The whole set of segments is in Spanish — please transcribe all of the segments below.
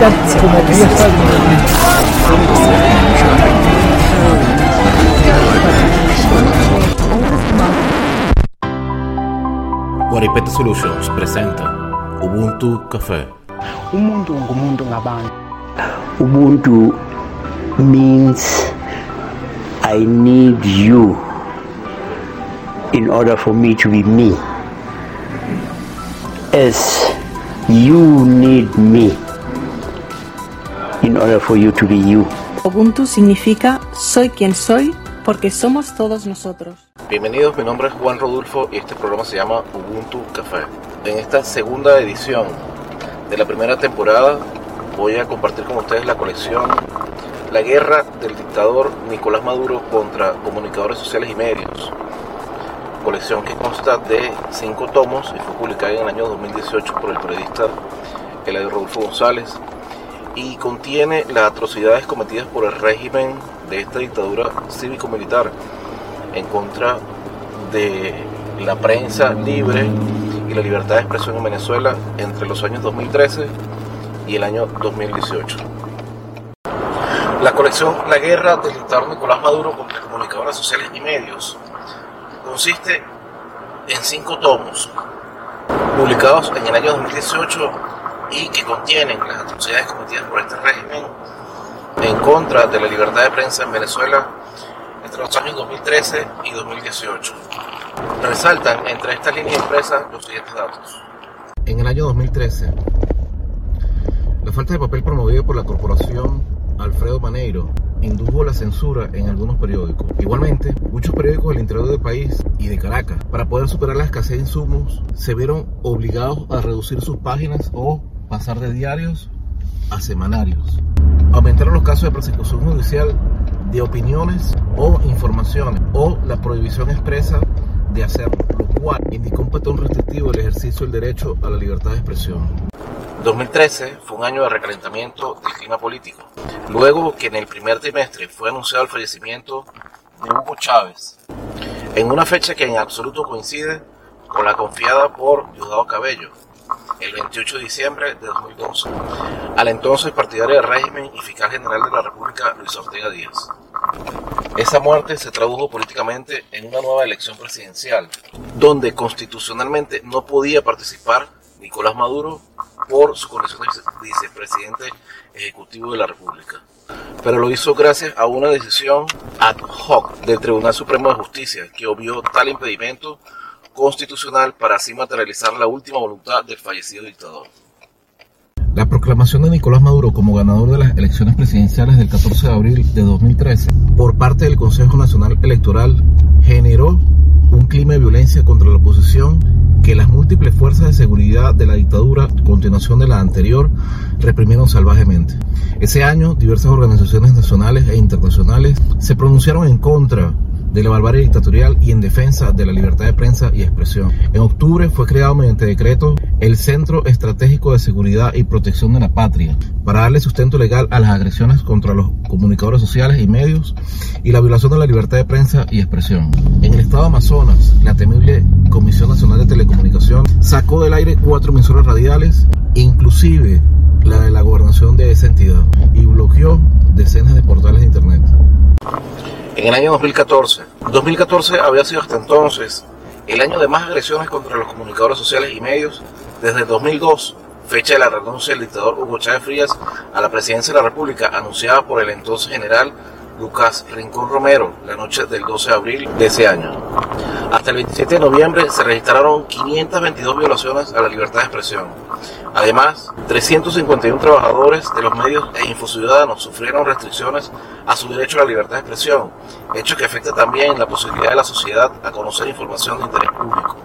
cats como que ya está Guaripete Solutions presenta Ubuntu Café. umuntu ngumuntu ngabantu. Ubuntu means i need you in order for me to be me. As you need me in order for you to be you Ubuntu significa soy quien soy porque somos todos nosotros. Bienvenidos, mi nombre es Juan Rodulfo y este programa se llama Ubuntu Café. En esta segunda edición de la primera temporada voy a compartir con ustedes la colección La guerra del dictador Nicolás Maduro contra comunicadores sociales y medios. Colección que consta de cinco tomos y fue publicada en el año 2018 por el periodista Eladio Rodolfo González y contiene las atrocidades cometidas por el régimen de esta dictadura cívico-militar en contra de la prensa libre y la libertad de expresión en Venezuela entre los años 2013 y el año 2018. La colección La guerra del dictador Nicolás Maduro contra comunicadores sociales y medios consiste en cinco tomos publicados en el año 2018 y que contienen las atrocidades cometidas por este régimen en contra de la libertad de prensa en Venezuela entre los años 2013 y 2018. Resaltan entre estas líneas impresas los siguientes datos. En el año 2013, la falta de papel promovida por la corporación Alfredo Maneiro indujo la censura en algunos periódicos. Igualmente, muchos periódicos del interior del país y de Caracas, para poder superar la escasez de insumos, se vieron obligados a reducir sus páginas o pasar de diarios a semanarios. Aumentaron los casos de persecución judicial de opiniones o informaciones o la prohibición expresa de hacerlo, lo cual indicó un patrón restrictivo del ejercicio del derecho a la libertad de expresión. 2013 fue un año de recalentamiento del clima político, luego que en el primer trimestre fue anunciado el fallecimiento de Hugo Chávez, en una fecha que en absoluto coincide con la confiada por Diosdado Cabello, el 28 de diciembre de 2012, al entonces partidario del régimen y fiscal general de la República Luis Ortega Díaz. Esa muerte se tradujo políticamente en una nueva elección presidencial, donde constitucionalmente no podía participar Nicolás Maduro por su condición de vicepresidente ejecutivo de la República. Pero lo hizo gracias a una decisión ad hoc del Tribunal Supremo de Justicia que obvió tal impedimento constitucional para así materializar la última voluntad del fallecido dictador. La proclamación de Nicolás Maduro como ganador de las elecciones presidenciales del 14 de abril de 2013 por parte del Consejo Nacional Electoral generó un clima de violencia contra la oposición que las múltiples fuerzas de seguridad de la dictadura, continuación de la anterior, reprimieron salvajemente. Ese año, diversas organizaciones nacionales e internacionales se pronunciaron en contra de la barbarie dictatorial y en defensa de la libertad de prensa y expresión. En octubre fue creado mediante decreto el Centro Estratégico de Seguridad y Protección de la Patria para darle sustento legal a las agresiones contra los comunicadores sociales y medios y la violación de la libertad de prensa y expresión. En el estado de Amazonas, la temible Comisión Nacional de Telecomunicación sacó del aire cuatro emisoras radiales, inclusive la de la gobernación de esa entidad, y bloqueó decenas de portales de internet. En el año 2014, 2014 había sido hasta entonces el año de más agresiones contra los comunicadores sociales y medios desde 2002, fecha de la renuncia del dictador Hugo Chávez Frías a la presidencia de la República, anunciada por el entonces general Lucas Rincón Romero la noche del 12 de abril de ese año. Hasta el 27 de noviembre se registraron 522 violaciones a la libertad de expresión. Además, 351 trabajadores de los medios e infociudadanos sufrieron restricciones a su derecho a la libertad de expresión, hecho que afecta también la posibilidad de la sociedad a conocer información de interés público.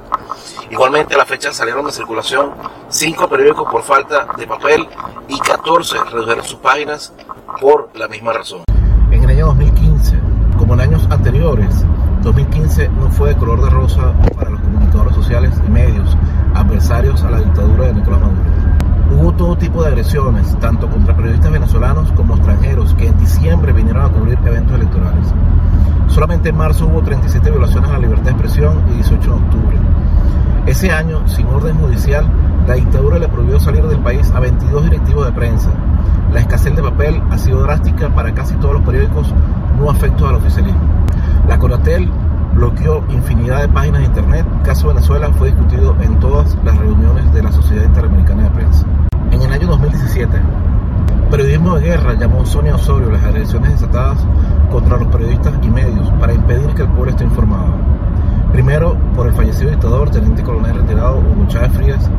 Igualmente a la fecha salieron de circulación 5 periódicos por falta de papel y 14 redujeron sus páginas por la misma razón. En el año 2015, como en años anteriores, 2015 no fue de color de rosa para los comunicadores sociales y medios adversarios a la dictadura de Nicolás Maduro. Hubo todo tipo de agresiones, tanto contra periodistas venezolanos como extranjeros, que en diciembre vinieron a cubrir eventos electorales. Solamente en marzo hubo 37 violaciones a la libertad de expresión y 18 en octubre. Ese año, sin orden judicial, la dictadura le prohibió salir del país a 22 directivos de prensa, la escasez de papel ha sido drástica para casi todos los periódicos no afectos al oficialismo. La Coratel bloqueó infinidad de páginas de internet. Caso Venezuela fue discutido en todas las reuniones de la Sociedad Interamericana de Prensa. En el año 2017, Periodismo de Guerra llamó Sonia Osorio las agresiones desatadas contra los periodistas y medios para impedir que el pueblo esté informado. Primero, por el fallecido dictador, teniente coronel retirado Hugo Chávez Frías,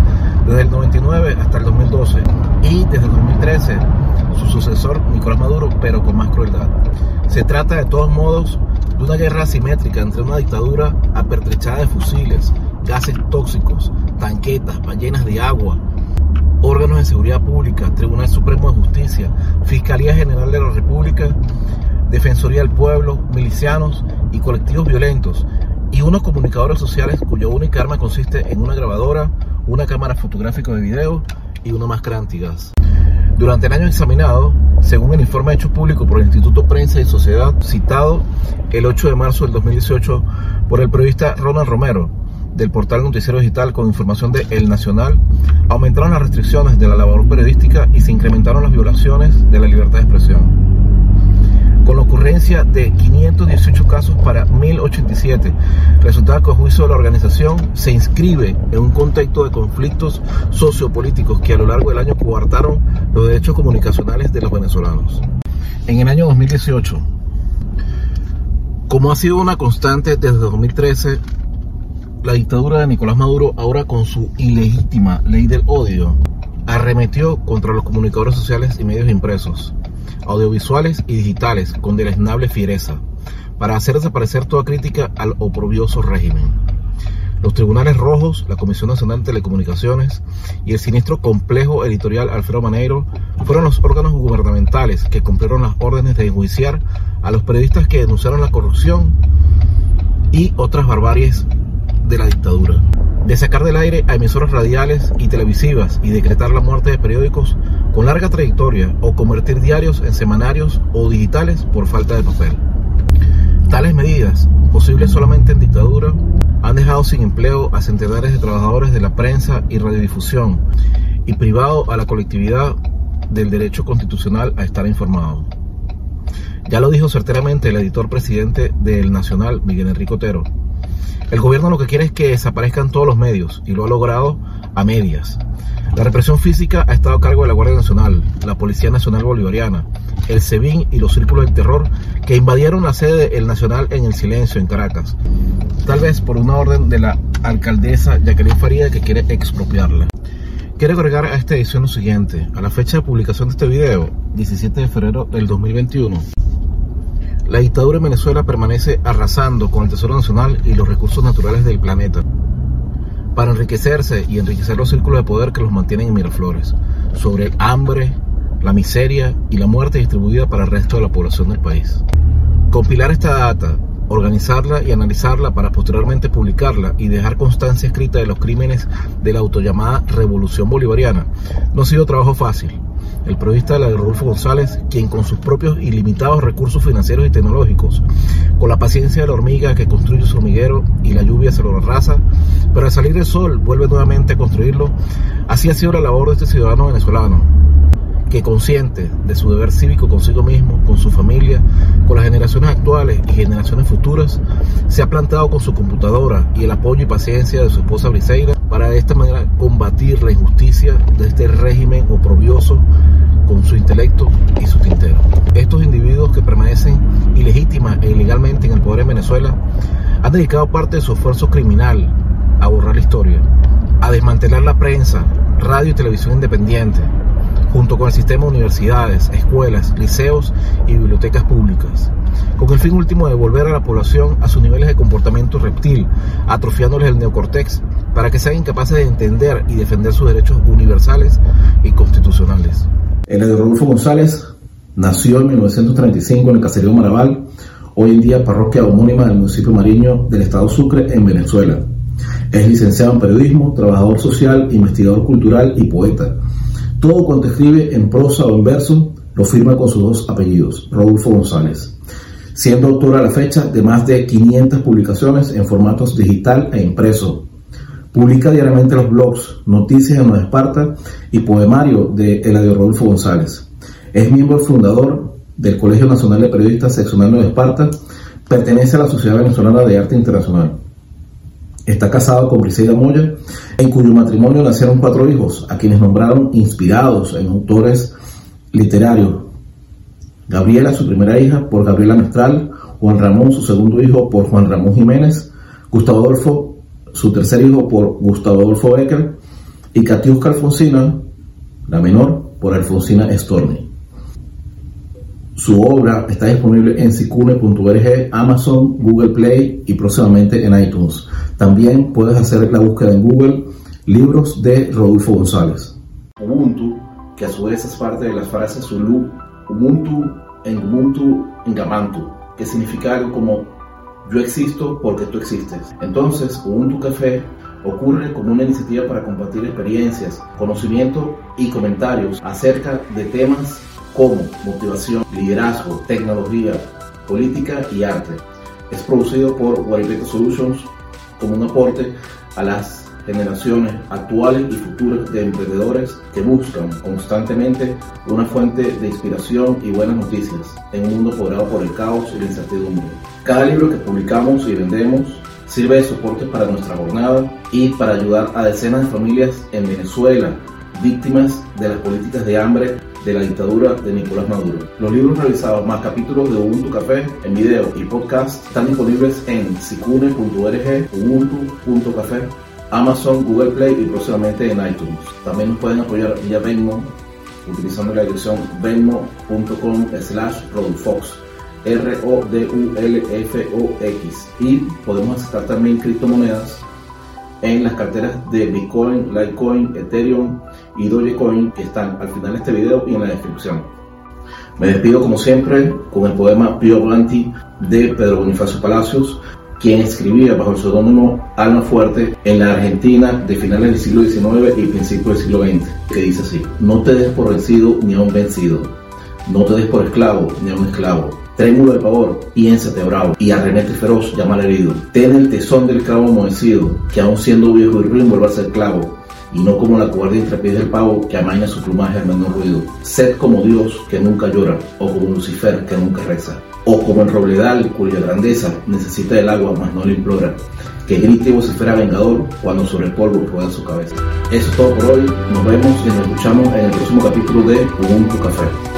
desde el 99 hasta el 2012, y desde el 2013, su sucesor Nicolás Maduro, pero con más crueldad. Se trata de todos modos de una guerra asimétrica entre una dictadura apertrechada de fusiles, gases tóxicos, tanquetas, ballenas de agua, órganos de seguridad pública, Tribunal Supremo de Justicia, Fiscalía General de la República, Defensoría del Pueblo, milicianos y colectivos violentos, y unos comunicadores sociales cuya única arma consiste en una grabadora, una cámara fotográfica de video y una máscara antigas. Durante el año examinado, según el informe hecho público por el Instituto Prensa y Sociedad, citado el 8 de marzo del 2018 por el periodista Ronald Romero, del portal Noticiero Digital con información de El Nacional, aumentaron las restricciones de la labor periodística y se incrementaron las violaciones de la libertad de expresión. Con la ocurrencia de 518 casos para 1087, resultado que a juicio de la organización se inscribe en un contexto de conflictos sociopolíticos que a lo largo del año coartaron los derechos comunicacionales de los venezolanos. En el año 2018, como ha sido una constante desde 2013, la dictadura de Nicolás Maduro, ahora con su ilegítima ley del odio, arremetió contra los comunicadores sociales y medios impresos, audiovisuales y digitales con deleznable fiereza, para hacer desaparecer toda crítica al oprobioso régimen. Los tribunales rojos, la Comisión Nacional de Telecomunicaciones y el siniestro complejo editorial Alfredo Maneiro fueron los órganos gubernamentales que cumplieron las órdenes de enjuiciar a los periodistas que denunciaron la corrupción y otras barbaries de la dictadura, de sacar del aire a emisoras radiales y televisivas y decretar la muerte de periódicos con larga trayectoria o convertir diarios en semanarios o digitales por falta de papel. Tales medidas, posibles solamente en dictadura, han dejado sin empleo a centenares de trabajadores de la prensa y radiodifusión y privado a la colectividad del derecho constitucional a estar informado. Ya lo dijo certeramente el editor presidente del Nacional, Miguel Enrique Otero, el gobierno lo que quiere es que desaparezcan todos los medios y lo ha logrado a medias. La represión física ha estado a cargo de la Guardia Nacional, la Policía Nacional Bolivariana, el SEBIN y los círculos del terror que invadieron la sede del Nacional en el silencio en Caracas, tal vez por una orden de la alcaldesa Jacqueline Faría que quiere expropiarla. Quiero agregar a esta edición lo siguiente, a la fecha de publicación de este video, 17 de febrero del 2021, la dictadura en Venezuela permanece arrasando con el Tesoro Nacional y los recursos naturales del planeta para enriquecerse y enriquecer los círculos de poder que los mantienen en Miraflores, sobre el hambre, la miseria y la muerte distribuida para el resto de la población del país. Compilar esta data, organizarla y analizarla para posteriormente publicarla y dejar constancia escrita de los crímenes de la autollamada Revolución Bolivariana no ha sido trabajo fácil el periodista Rodolfo González, quien con sus propios ilimitados recursos financieros y tecnológicos, con la paciencia de la hormiga que construye su hormiguero y la lluvia se lo arrasa, pero al salir el sol vuelve nuevamente a construirlo, así ha sido la labor de este ciudadano venezolano, que consciente de su deber cívico consigo mismo, con su familia, con las generaciones actuales y generaciones futuras, se ha plantado con su computadora y el apoyo y paciencia de su esposa Briseida para de esta manera combatir la injusticia de este régimen oprobioso con su intelecto y su tintero. Estos individuos que permanecen ilegítima e ilegalmente en el poder en Venezuela han dedicado parte de su esfuerzo criminal a borrar la historia, a desmantelar la prensa, radio y televisión independiente, junto con el sistema de universidades, escuelas, liceos y bibliotecas públicas, con el fin último de volver a la población a sus niveles de comportamiento reptil, atrofiándoles el neocortex para que sean incapaces de entender y defender sus derechos universales y constitucionales. El Rodolfo González nació en 1935 en el caserío Maraval, hoy en día parroquia homónima del municipio Mariño del estado Sucre en Venezuela. Es licenciado en periodismo, trabajador social, investigador cultural y poeta. Todo cuanto escribe en prosa o en verso lo firma con sus dos apellidos, Rodolfo González, siendo autor a la fecha de más de 500 publicaciones en formatos digital e impreso. Publica diariamente los blogs Noticias de Nueva Esparta y Poemario de Eladio Rodolfo González. Es miembro fundador del Colegio Nacional de Periodistas Seccional de Esparta. Pertenece a la Sociedad Venezolana de Arte Internacional. Está casado con Briseida Moya, en cuyo matrimonio nacieron cuatro hijos, a quienes nombraron inspirados en autores literarios. Gabriela, su primera hija, por Gabriela Mestral, Juan Ramón, su segundo hijo, por Juan Ramón Jiménez, Gustavo Adolfo, su tercer hijo, por Gustavo Adolfo Becker, y Katiuska Alfonsina, la menor, por Alfonsina Storni. Su obra está disponible en sicune.org, Amazon, Google Play y próximamente en iTunes. También puedes hacer la búsqueda en Google Libros de Rodolfo González. Ubuntu, que a su vez es parte de las frases Zulu, Ubuntu en Ubuntu en Gamantu, que significa algo como yo existo porque tú existes. Entonces, Ubuntu Café ocurre como una iniciativa para compartir experiencias, conocimiento y comentarios acerca de temas como motivación, liderazgo, tecnología, política y arte. Es producido por Guaribeto Solutions como un aporte a las generaciones actuales y futuras de emprendedores que buscan constantemente una fuente de inspiración y buenas noticias en un mundo poblado por el caos y la incertidumbre. Cada libro que publicamos y vendemos sirve de soporte para nuestra jornada y para ayudar a decenas de familias en Venezuela víctimas de las políticas de hambre de la dictadura de Nicolás Maduro. Los libros realizados más capítulos de Ubuntu Café en video y podcast están disponibles en sicune.org, ubuntu.café, Amazon, Google Play y próximamente en iTunes. También nos pueden apoyar vía Venmo utilizando la dirección venmo.com slash rodulfox R-O-D-U-L-F-O-X y podemos aceptar también criptomonedas en las carteras de Bitcoin, Litecoin, Ethereum y Dogecoin que están al final de este video y en la descripción. Me despido como siempre con el poema Pio Blanti de Pedro Bonifacio Palacios, quien escribía bajo el seudónimo Alma Fuerte en la Argentina de finales del siglo XIX y principios del siglo XX, que dice así, no te des por vencido ni a un vencido, no te des por esclavo ni a un esclavo, trémulo de pavor, piénsate bravo, y arremete feroz, llama al herido. Ten el tesón del clavo amoecido, que aun siendo viejo y ruin vuelva a ser clavo, y no como la cobardía intrepidez del pavo que amaña su plumaje al menor ruido. Sed como Dios que nunca llora, o como Lucifer que nunca reza, o como el robledal cuya grandeza necesita del agua mas no le implora, que grite y vocifera vengador cuando sobre el polvo pueda su cabeza. Eso es todo por hoy, nos vemos y nos escuchamos en el próximo capítulo de Ubuntu Café.